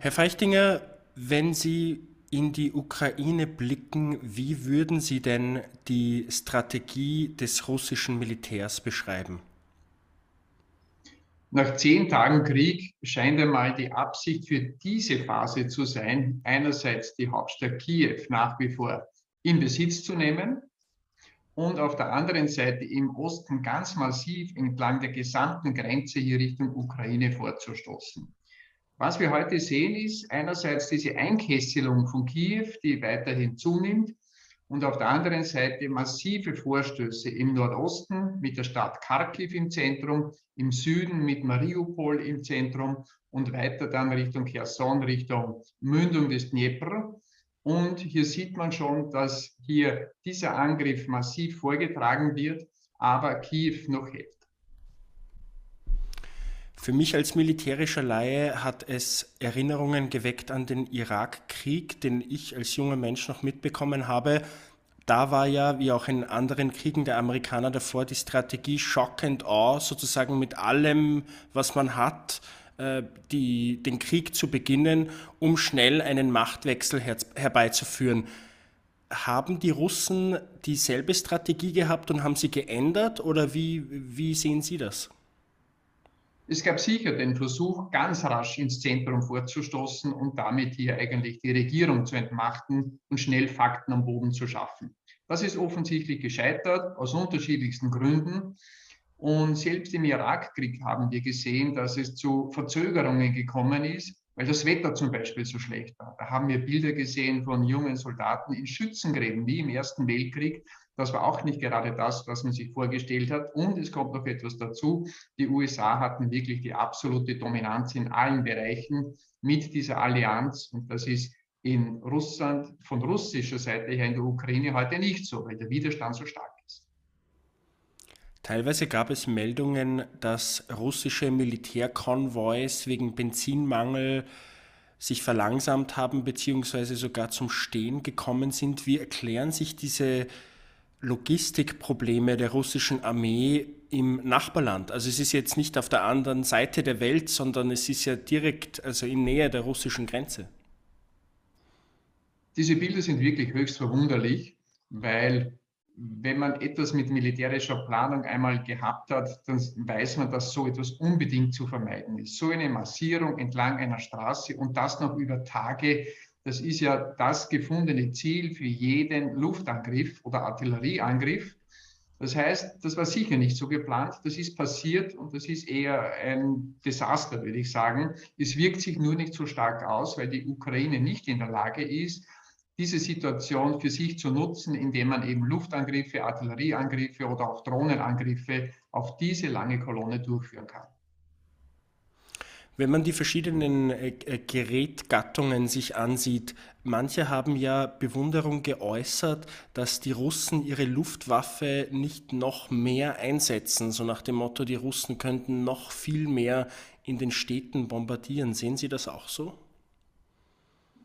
Herr Feichtinger, wenn Sie in die Ukraine blicken, wie würden Sie denn die Strategie des russischen Militärs beschreiben? Nach zehn Tagen Krieg scheint einmal die Absicht für diese Phase zu sein, einerseits die Hauptstadt Kiew nach wie vor in Besitz zu nehmen und auf der anderen Seite im Osten ganz massiv entlang der gesamten Grenze hier Richtung Ukraine vorzustoßen. Was wir heute sehen, ist einerseits diese Einkesselung von Kiew, die weiterhin zunimmt, und auf der anderen Seite massive Vorstöße im Nordosten mit der Stadt Kharkiv im Zentrum, im Süden mit Mariupol im Zentrum und weiter dann Richtung Cherson, Richtung Mündung des Dnepr. Und hier sieht man schon, dass hier dieser Angriff massiv vorgetragen wird, aber Kiew noch hält. Für mich als militärischer Laie hat es Erinnerungen geweckt an den Irakkrieg, den ich als junger Mensch noch mitbekommen habe. Da war ja, wie auch in anderen Kriegen der Amerikaner davor, die Strategie Shock and Awe, sozusagen mit allem, was man hat, äh, die, den Krieg zu beginnen, um schnell einen Machtwechsel her herbeizuführen. Haben die Russen dieselbe Strategie gehabt und haben sie geändert oder wie, wie sehen Sie das? Es gab sicher den Versuch, ganz rasch ins Zentrum vorzustoßen und damit hier eigentlich die Regierung zu entmachten und schnell Fakten am Boden zu schaffen. Das ist offensichtlich gescheitert, aus unterschiedlichsten Gründen. Und selbst im Irakkrieg haben wir gesehen, dass es zu Verzögerungen gekommen ist, weil das Wetter zum Beispiel so schlecht war. Da haben wir Bilder gesehen von jungen Soldaten in Schützengräben, wie im Ersten Weltkrieg, das war auch nicht gerade das, was man sich vorgestellt hat. Und es kommt noch etwas dazu. Die USA hatten wirklich die absolute Dominanz in allen Bereichen mit dieser Allianz. Und das ist in Russland von russischer Seite her in der Ukraine heute nicht so, weil der Widerstand so stark ist. Teilweise gab es Meldungen, dass russische Militärkonvois wegen Benzinmangel sich verlangsamt haben beziehungsweise sogar zum Stehen gekommen sind. Wie erklären sich diese Logistikprobleme der russischen Armee im Nachbarland. Also es ist jetzt nicht auf der anderen Seite der Welt, sondern es ist ja direkt, also in Nähe der russischen Grenze. Diese Bilder sind wirklich höchst verwunderlich, weil wenn man etwas mit militärischer Planung einmal gehabt hat, dann weiß man, dass so etwas unbedingt zu vermeiden ist. So eine Massierung entlang einer Straße und das noch über Tage das ist ja das gefundene Ziel für jeden Luftangriff oder Artillerieangriff. Das heißt, das war sicher nicht so geplant. Das ist passiert und das ist eher ein Desaster, würde ich sagen. Es wirkt sich nur nicht so stark aus, weil die Ukraine nicht in der Lage ist, diese Situation für sich zu nutzen, indem man eben Luftangriffe, Artillerieangriffe oder auch Drohnenangriffe auf diese lange Kolonne durchführen kann. Wenn man die verschiedenen äh, äh, Gerätgattungen sich ansieht, manche haben ja Bewunderung geäußert, dass die Russen ihre Luftwaffe nicht noch mehr einsetzen, so nach dem Motto, die Russen könnten noch viel mehr in den Städten bombardieren. Sehen Sie das auch so?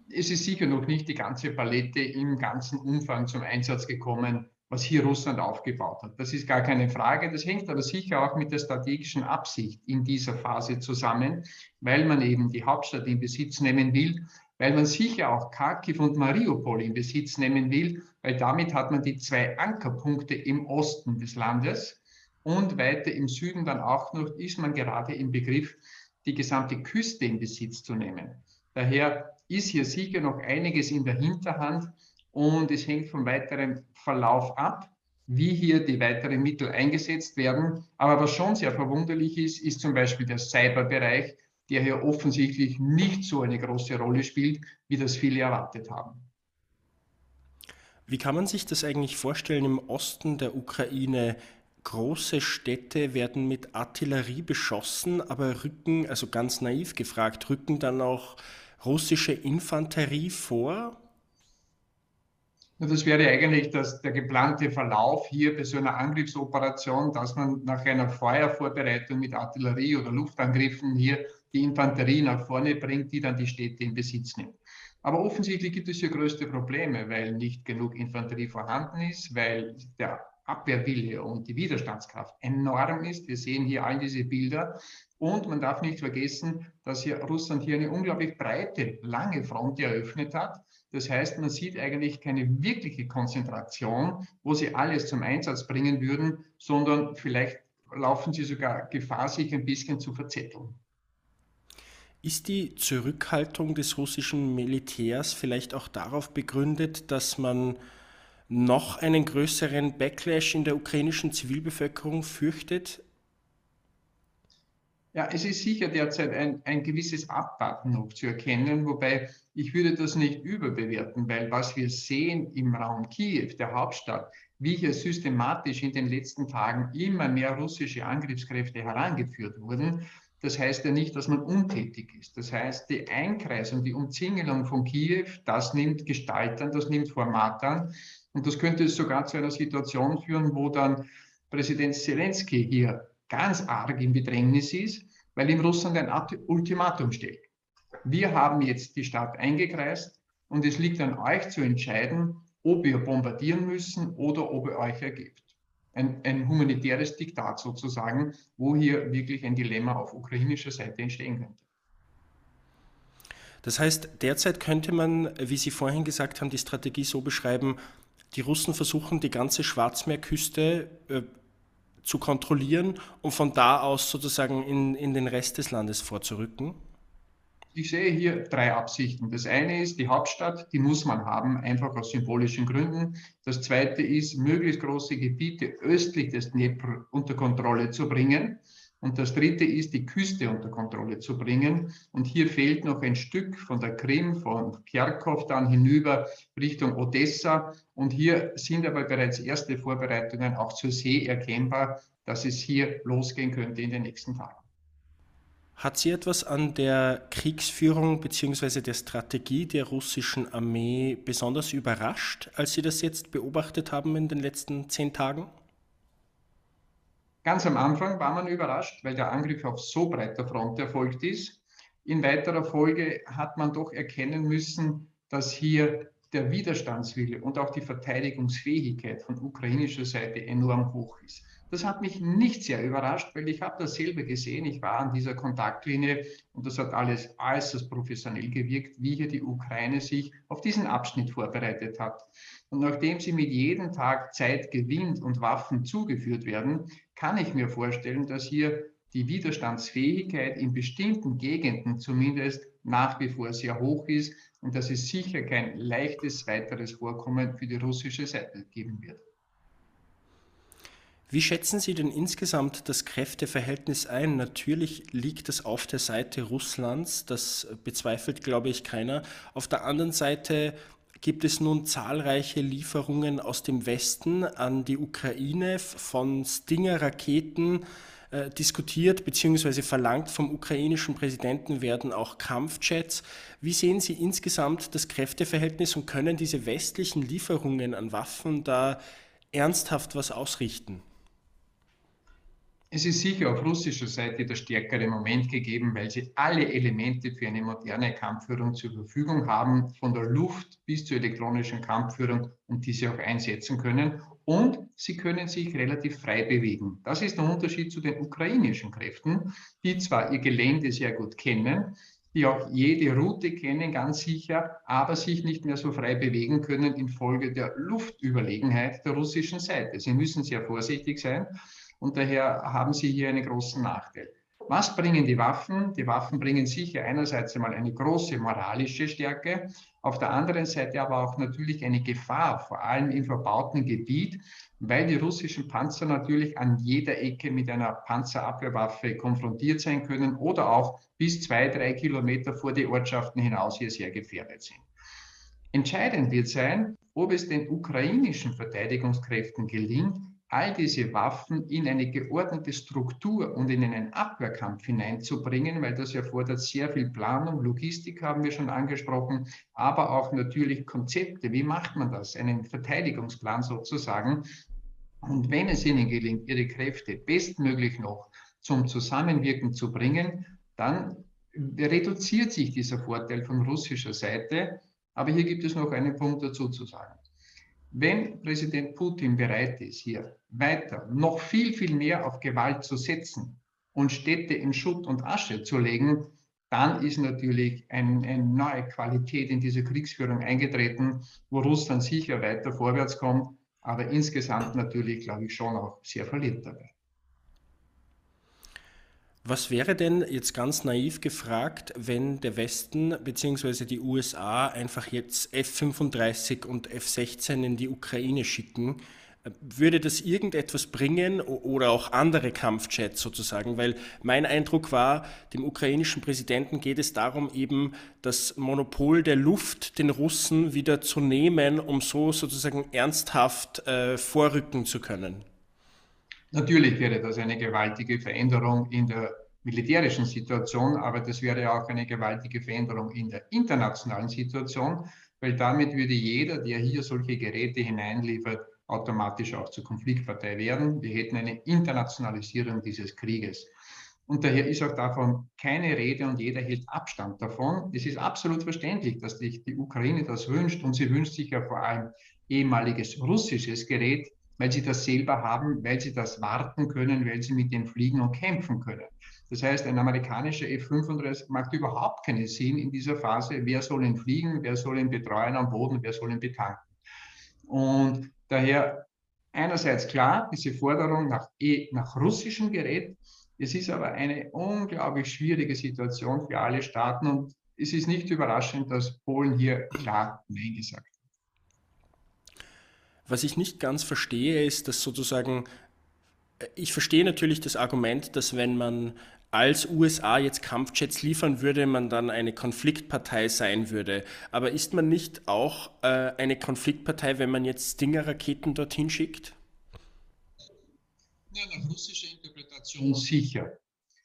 Es ist sicher noch nicht die ganze Palette im ganzen Umfang zum Einsatz gekommen was hier Russland aufgebaut hat. Das ist gar keine Frage. Das hängt aber sicher auch mit der strategischen Absicht in dieser Phase zusammen, weil man eben die Hauptstadt in Besitz nehmen will, weil man sicher auch Kharkiv und Mariupol in Besitz nehmen will, weil damit hat man die zwei Ankerpunkte im Osten des Landes und weiter im Süden dann auch noch ist man gerade im Begriff, die gesamte Küste in Besitz zu nehmen. Daher ist hier sicher noch einiges in der Hinterhand, und es hängt vom weiteren Verlauf ab, wie hier die weiteren Mittel eingesetzt werden. Aber was schon sehr verwunderlich ist, ist zum Beispiel der Cyberbereich, der hier offensichtlich nicht so eine große Rolle spielt, wie das viele erwartet haben. Wie kann man sich das eigentlich vorstellen im Osten der Ukraine? Große Städte werden mit Artillerie beschossen, aber rücken, also ganz naiv gefragt, rücken dann auch russische Infanterie vor? Das wäre eigentlich das, der geplante Verlauf hier bei so einer Angriffsoperation, dass man nach einer Feuervorbereitung mit Artillerie oder Luftangriffen hier die Infanterie nach vorne bringt, die dann die Städte in Besitz nimmt. Aber offensichtlich gibt es hier größte Probleme, weil nicht genug Infanterie vorhanden ist, weil der Abwehrwille und die Widerstandskraft enorm ist. Wir sehen hier all diese Bilder. Und man darf nicht vergessen, dass hier Russland hier eine unglaublich breite, lange Front eröffnet hat. Das heißt, man sieht eigentlich keine wirkliche Konzentration, wo sie alles zum Einsatz bringen würden, sondern vielleicht laufen sie sogar Gefahr, sich ein bisschen zu verzetteln. Ist die Zurückhaltung des russischen Militärs vielleicht auch darauf begründet, dass man noch einen größeren Backlash in der ukrainischen Zivilbevölkerung fürchtet? Ja, es ist sicher derzeit ein, ein gewisses Abwarten noch zu erkennen, wobei ich würde das nicht überbewerten, weil was wir sehen im Raum Kiew, der Hauptstadt, wie hier systematisch in den letzten Tagen immer mehr russische Angriffskräfte herangeführt wurden, das heißt ja nicht, dass man untätig ist. Das heißt, die Einkreisung, die Umzingelung von Kiew, das nimmt Gestalt an, das nimmt Format an. Und das könnte sogar zu einer Situation führen, wo dann Präsident Zelensky hier ganz arg im Bedrängnis ist, weil ihm Russland ein Ultimatum stellt. Wir haben jetzt die Stadt eingekreist und es liegt an euch zu entscheiden, ob wir bombardieren müssen oder ob ihr euch ergebt. Ein, ein humanitäres Diktat sozusagen, wo hier wirklich ein Dilemma auf ukrainischer Seite entstehen könnte. Das heißt, derzeit könnte man, wie Sie vorhin gesagt haben, die Strategie so beschreiben, die Russen versuchen, die ganze Schwarzmeerküste äh, zu kontrollieren und von da aus sozusagen in, in den Rest des Landes vorzurücken? Ich sehe hier drei Absichten. Das eine ist die Hauptstadt, die muss man haben, einfach aus symbolischen Gründen. Das zweite ist, möglichst große Gebiete östlich des Dnepr unter Kontrolle zu bringen. Und das dritte ist, die Küste unter Kontrolle zu bringen. Und hier fehlt noch ein Stück von der Krim, von Kharkov dann hinüber Richtung Odessa. Und hier sind aber bereits erste Vorbereitungen auch zur See erkennbar, dass es hier losgehen könnte in den nächsten Tagen. Hat Sie etwas an der Kriegsführung bzw. der Strategie der russischen Armee besonders überrascht, als Sie das jetzt beobachtet haben in den letzten zehn Tagen? Ganz am Anfang war man überrascht, weil der Angriff auf so breiter Front erfolgt ist. In weiterer Folge hat man doch erkennen müssen, dass hier der Widerstandswille und auch die Verteidigungsfähigkeit von ukrainischer Seite enorm hoch ist. Das hat mich nicht sehr überrascht, weil ich habe dasselbe gesehen. Ich war an dieser Kontaktlinie und das hat alles äußerst professionell gewirkt, wie hier die Ukraine sich auf diesen Abschnitt vorbereitet hat. Und nachdem sie mit jedem Tag Zeit gewinnt und Waffen zugeführt werden, kann ich mir vorstellen, dass hier die Widerstandsfähigkeit in bestimmten Gegenden zumindest nach wie vor sehr hoch ist und dass es sicher kein leichtes weiteres Vorkommen für die russische Seite geben wird. Wie schätzen Sie denn insgesamt das Kräfteverhältnis ein? Natürlich liegt es auf der Seite Russlands, das bezweifelt, glaube ich, keiner. Auf der anderen Seite gibt es nun zahlreiche Lieferungen aus dem Westen an die Ukraine von Stinger-Raketen äh, diskutiert bzw. verlangt vom ukrainischen Präsidenten werden auch Kampfjets. Wie sehen Sie insgesamt das Kräfteverhältnis und können diese westlichen Lieferungen an Waffen da ernsthaft was ausrichten? Es ist sicher auf russischer Seite der stärkere Moment gegeben, weil sie alle Elemente für eine moderne Kampfführung zur Verfügung haben, von der Luft bis zur elektronischen Kampfführung und diese auch einsetzen können. Und sie können sich relativ frei bewegen. Das ist der Unterschied zu den ukrainischen Kräften, die zwar ihr Gelände sehr gut kennen, die auch jede Route kennen, ganz sicher, aber sich nicht mehr so frei bewegen können infolge der Luftüberlegenheit der russischen Seite. Sie müssen sehr vorsichtig sein und daher haben sie hier einen großen Nachteil. Was bringen die Waffen? Die Waffen bringen sicher einerseits einmal eine große moralische Stärke, auf der anderen Seite aber auch natürlich eine Gefahr, vor allem im verbauten Gebiet, weil die russischen Panzer natürlich an jeder Ecke mit einer Panzerabwehrwaffe konfrontiert sein können oder auch bis zwei, drei Kilometer vor die Ortschaften hinaus hier sehr gefährdet sind. Entscheidend wird sein, ob es den ukrainischen Verteidigungskräften gelingt, all diese Waffen in eine geordnete Struktur und in einen Abwehrkampf hineinzubringen, weil das erfordert sehr viel Planung, Logistik haben wir schon angesprochen, aber auch natürlich Konzepte. Wie macht man das? Einen Verteidigungsplan sozusagen. Und wenn es ihnen gelingt, ihre Kräfte bestmöglich noch zum Zusammenwirken zu bringen, dann reduziert sich dieser Vorteil von russischer Seite. Aber hier gibt es noch einen Punkt dazu zu sagen. Wenn Präsident Putin bereit ist, hier weiter noch viel, viel mehr auf Gewalt zu setzen und Städte in Schutt und Asche zu legen, dann ist natürlich ein, eine neue Qualität in dieser Kriegsführung eingetreten, wo Russland sicher weiter vorwärts kommt, aber insgesamt natürlich, glaube ich, schon auch sehr verliert dabei. Was wäre denn jetzt ganz naiv gefragt, wenn der Westen bzw. die USA einfach jetzt F-35 und F-16 in die Ukraine schicken? Würde das irgendetwas bringen oder auch andere Kampfjets sozusagen? Weil mein Eindruck war, dem ukrainischen Präsidenten geht es darum, eben das Monopol der Luft den Russen wieder zu nehmen, um so sozusagen ernsthaft äh, vorrücken zu können. Natürlich wäre das eine gewaltige Veränderung in der militärischen Situation, aber das wäre auch eine gewaltige Veränderung in der internationalen Situation, weil damit würde jeder, der hier solche Geräte hineinliefert, automatisch auch zur Konfliktpartei werden. Wir hätten eine Internationalisierung dieses Krieges. Und daher ist auch davon keine Rede und jeder hält Abstand davon. Es ist absolut verständlich, dass sich die Ukraine das wünscht und sie wünscht sich ja vor allem ehemaliges russisches Gerät, weil sie das selber haben, weil sie das warten können, weil sie mit den fliegen und kämpfen können. Das heißt, ein amerikanischer F-35 macht überhaupt keinen Sinn in dieser Phase. Wer soll ihn fliegen, wer soll ihn betreuen am Boden, wer soll ihn betanken? Und daher einerseits klar, diese Forderung nach, e, nach russischem Gerät. Es ist aber eine unglaublich schwierige Situation für alle Staaten und es ist nicht überraschend, dass Polen hier klar Nein gesagt hat. Was ich nicht ganz verstehe, ist, dass sozusagen, äh, ich verstehe natürlich das Argument, dass wenn man als USA jetzt Kampfjets liefern würde, man dann eine Konfliktpartei sein würde. Aber ist man nicht auch äh, eine Konfliktpartei, wenn man jetzt Stinger-Raketen dorthin schickt? Ja, nach russischer Interpretation sicher.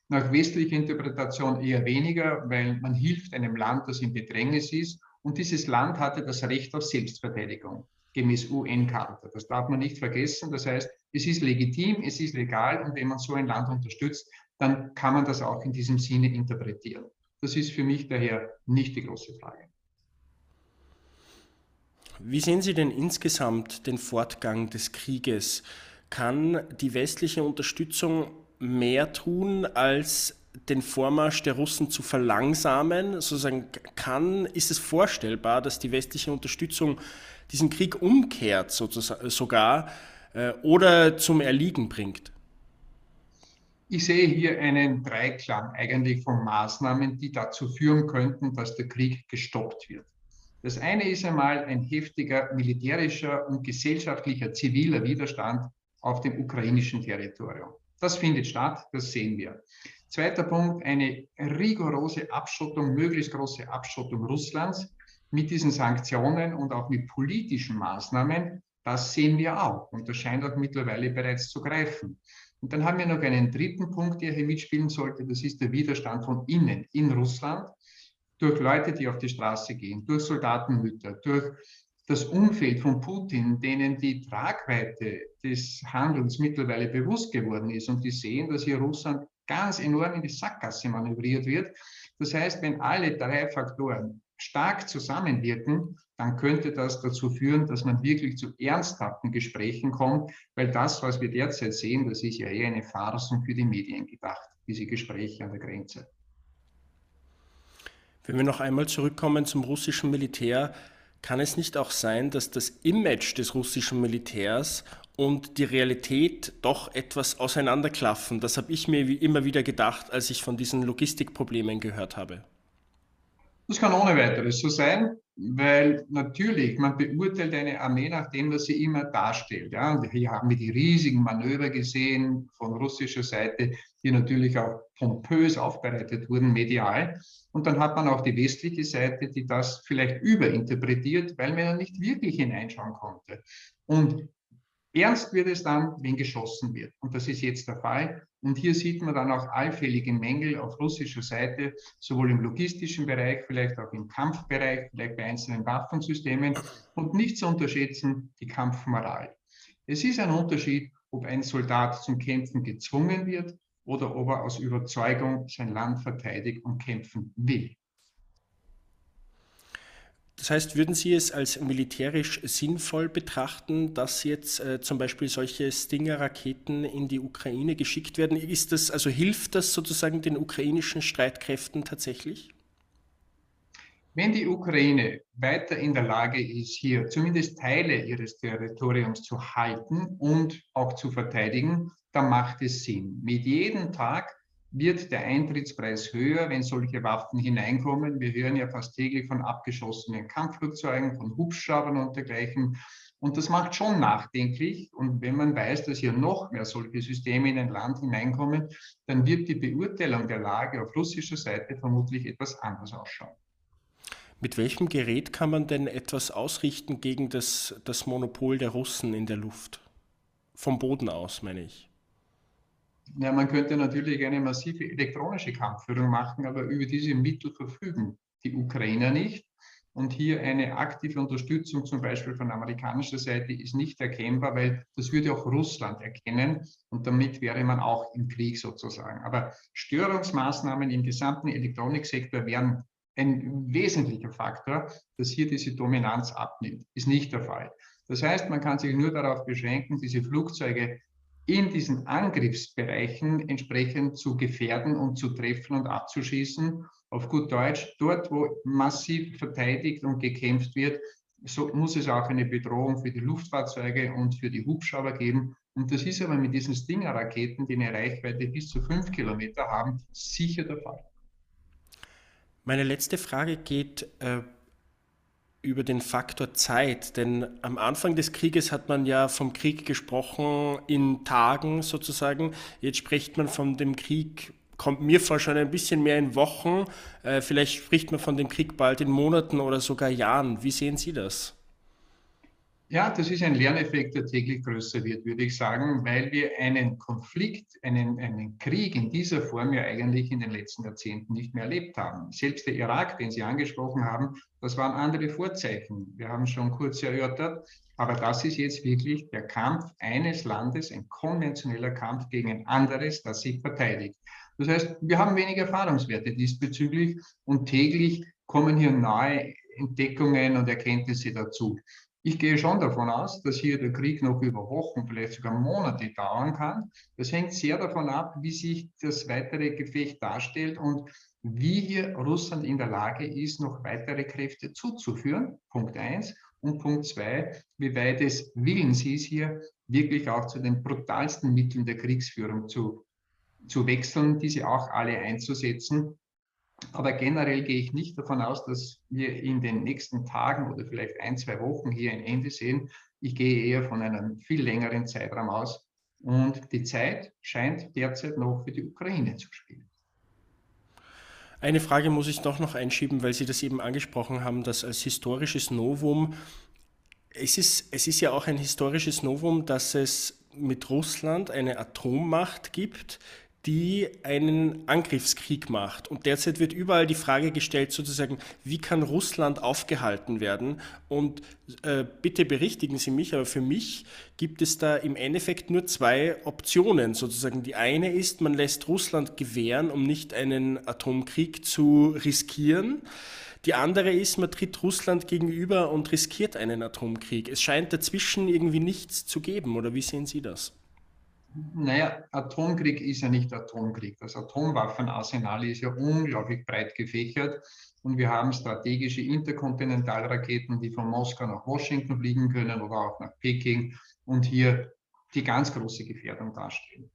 Nach westlicher Interpretation eher weniger, weil man hilft einem Land, das in Bedrängnis ist. Und dieses Land hatte das Recht auf Selbstverteidigung gemäß UN-Charta. Das darf man nicht vergessen. Das heißt, es ist legitim, es ist legal und wenn man so ein Land unterstützt, dann kann man das auch in diesem Sinne interpretieren. Das ist für mich daher nicht die große Frage. Wie sehen Sie denn insgesamt den Fortgang des Krieges? Kann die westliche Unterstützung mehr tun, als den Vormarsch der Russen zu verlangsamen? Sozusagen kann, ist es vorstellbar, dass die westliche Unterstützung diesen Krieg umkehrt sogar äh, oder zum Erliegen bringt? Ich sehe hier einen Dreiklang eigentlich von Maßnahmen, die dazu führen könnten, dass der Krieg gestoppt wird. Das eine ist einmal ein heftiger militärischer und gesellschaftlicher ziviler Widerstand auf dem ukrainischen Territorium. Das findet statt, das sehen wir. Zweiter Punkt, eine rigorose Abschottung, möglichst große Abschottung Russlands mit diesen Sanktionen und auch mit politischen Maßnahmen. Das sehen wir auch und das scheint auch mittlerweile bereits zu greifen. Und dann haben wir noch einen dritten Punkt, der hier mitspielen sollte. Das ist der Widerstand von innen in Russland durch Leute, die auf die Straße gehen, durch Soldatenmütter, durch das Umfeld von Putin, denen die Tragweite des Handelns mittlerweile bewusst geworden ist und die sehen, dass hier Russland ganz enorm in die Sackgasse manövriert wird. Das heißt, wenn alle drei Faktoren stark zusammenwirken, dann könnte das dazu führen, dass man wirklich zu ernsthaften Gesprächen kommt, weil das, was wir derzeit sehen, das ist ja eher eine Farce für die Medien gedacht, diese Gespräche an der Grenze. Wenn wir noch einmal zurückkommen zum russischen Militär, kann es nicht auch sein, dass das Image des russischen Militärs und die Realität doch etwas auseinanderklaffen? Das habe ich mir wie immer wieder gedacht, als ich von diesen Logistikproblemen gehört habe. Das kann ohne weiteres so sein, weil natürlich, man beurteilt eine Armee nach dem, was sie immer darstellt. Ja? Und hier haben wir die riesigen Manöver gesehen von russischer Seite, die natürlich auch pompös aufbereitet wurden, medial. Und dann hat man auch die westliche Seite, die das vielleicht überinterpretiert, weil man ja nicht wirklich hineinschauen konnte. Und ernst wird es dann, wenn geschossen wird. Und das ist jetzt der Fall. Und hier sieht man dann auch allfällige Mängel auf russischer Seite, sowohl im logistischen Bereich, vielleicht auch im Kampfbereich, vielleicht bei einzelnen Waffensystemen und nicht zu unterschätzen die Kampfmoral. Es ist ein Unterschied, ob ein Soldat zum Kämpfen gezwungen wird oder ob er aus Überzeugung sein Land verteidigt und kämpfen will. Das heißt, würden Sie es als militärisch sinnvoll betrachten, dass jetzt äh, zum Beispiel solche Stinger-Raketen in die Ukraine geschickt werden? Ist das, also hilft das sozusagen den ukrainischen Streitkräften tatsächlich? Wenn die Ukraine weiter in der Lage ist, hier zumindest Teile ihres Territoriums zu halten und auch zu verteidigen, dann macht es Sinn. Mit jedem Tag wird der Eintrittspreis höher, wenn solche Waffen hineinkommen. Wir hören ja fast täglich von abgeschossenen Kampfflugzeugen, von Hubschraubern und dergleichen. Und das macht schon nachdenklich. Und wenn man weiß, dass hier noch mehr solche Systeme in ein Land hineinkommen, dann wird die Beurteilung der Lage auf russischer Seite vermutlich etwas anders ausschauen. Mit welchem Gerät kann man denn etwas ausrichten gegen das, das Monopol der Russen in der Luft? Vom Boden aus, meine ich. Ja, man könnte natürlich eine massive elektronische Kampfführung machen, aber über diese Mittel verfügen die Ukrainer nicht. Und hier eine aktive Unterstützung zum Beispiel von amerikanischer Seite ist nicht erkennbar, weil das würde auch Russland erkennen und damit wäre man auch im Krieg sozusagen. Aber Störungsmaßnahmen im gesamten Elektroniksektor wären ein wesentlicher Faktor, dass hier diese Dominanz abnimmt. Ist nicht der Fall. Das heißt, man kann sich nur darauf beschränken, diese Flugzeuge in diesen Angriffsbereichen entsprechend zu gefährden und zu treffen und abzuschießen. Auf gut Deutsch, dort, wo massiv verteidigt und gekämpft wird, so muss es auch eine Bedrohung für die Luftfahrzeuge und für die Hubschrauber geben. Und das ist aber mit diesen Stinger-Raketen, die eine Reichweite bis zu fünf Kilometer haben, sicher der Fall. Meine letzte Frage geht äh, über den Faktor Zeit, denn am Anfang des Krieges hat man ja vom Krieg gesprochen in Tagen sozusagen. Jetzt spricht man von dem Krieg, kommt mir vor schon ein bisschen mehr in Wochen. Äh, vielleicht spricht man von dem Krieg bald in Monaten oder sogar Jahren. Wie sehen Sie das? Ja, das ist ein Lerneffekt, der täglich größer wird, würde ich sagen, weil wir einen Konflikt, einen, einen Krieg in dieser Form ja eigentlich in den letzten Jahrzehnten nicht mehr erlebt haben. Selbst der Irak, den Sie angesprochen haben, das waren andere Vorzeichen. Wir haben schon kurz erörtert, aber das ist jetzt wirklich der Kampf eines Landes, ein konventioneller Kampf gegen ein anderes, das sich verteidigt. Das heißt, wir haben wenig Erfahrungswerte diesbezüglich und täglich kommen hier neue Entdeckungen und Erkenntnisse dazu. Ich gehe schon davon aus, dass hier der Krieg noch über Wochen, vielleicht sogar Monate dauern kann. Das hängt sehr davon ab, wie sich das weitere Gefecht darstellt und wie hier Russland in der Lage ist, noch weitere Kräfte zuzuführen. Punkt eins. Und Punkt zwei, wie weit es willens ist, hier wirklich auch zu den brutalsten Mitteln der Kriegsführung zu, zu wechseln, diese auch alle einzusetzen, aber generell gehe ich nicht davon aus, dass wir in den nächsten Tagen oder vielleicht ein, zwei Wochen hier ein Ende sehen. Ich gehe eher von einem viel längeren Zeitraum aus. Und die Zeit scheint derzeit noch für die Ukraine zu spielen. Eine Frage muss ich doch noch einschieben, weil Sie das eben angesprochen haben, dass als historisches Novum, es ist, es ist ja auch ein historisches Novum, dass es mit Russland eine Atommacht gibt, die einen Angriffskrieg macht. Und derzeit wird überall die Frage gestellt, sozusagen, wie kann Russland aufgehalten werden? Und äh, bitte berichtigen Sie mich, aber für mich gibt es da im Endeffekt nur zwei Optionen. Sozusagen die eine ist, man lässt Russland gewähren, um nicht einen Atomkrieg zu riskieren. Die andere ist, man tritt Russland gegenüber und riskiert einen Atomkrieg. Es scheint dazwischen irgendwie nichts zu geben, oder wie sehen Sie das? Naja, Atomkrieg ist ja nicht Atomkrieg. Das Atomwaffenarsenal ist ja unglaublich breit gefächert und wir haben strategische Interkontinentalraketen, die von Moskau nach Washington fliegen können oder auch nach Peking und hier die ganz große Gefährdung darstellen.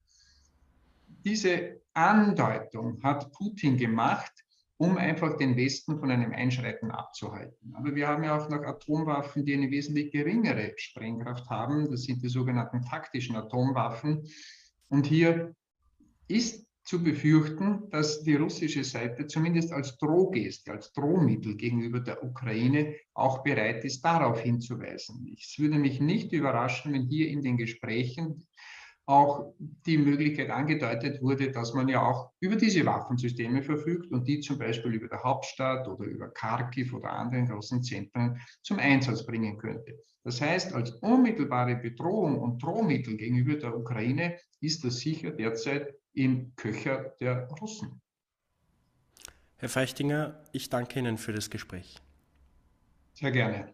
Diese Andeutung hat Putin gemacht, um einfach den Westen von einem Einschreiten abzuhalten. Aber wir haben ja auch noch Atomwaffen, die eine wesentlich geringere Sprengkraft haben. Das sind die sogenannten taktischen Atomwaffen. Und hier ist zu befürchten, dass die russische Seite zumindest als Drohgeste, als Drohmittel gegenüber der Ukraine auch bereit ist, darauf hinzuweisen. Es würde mich nicht überraschen, wenn hier in den Gesprächen auch die Möglichkeit angedeutet wurde, dass man ja auch über diese Waffensysteme verfügt und die zum Beispiel über der Hauptstadt oder über Kharkiv oder anderen großen Zentren zum Einsatz bringen könnte. Das heißt, als unmittelbare Bedrohung und Drohmittel gegenüber der Ukraine ist das sicher derzeit im Köcher der Russen. Herr Feichtinger, ich danke Ihnen für das Gespräch. Sehr gerne.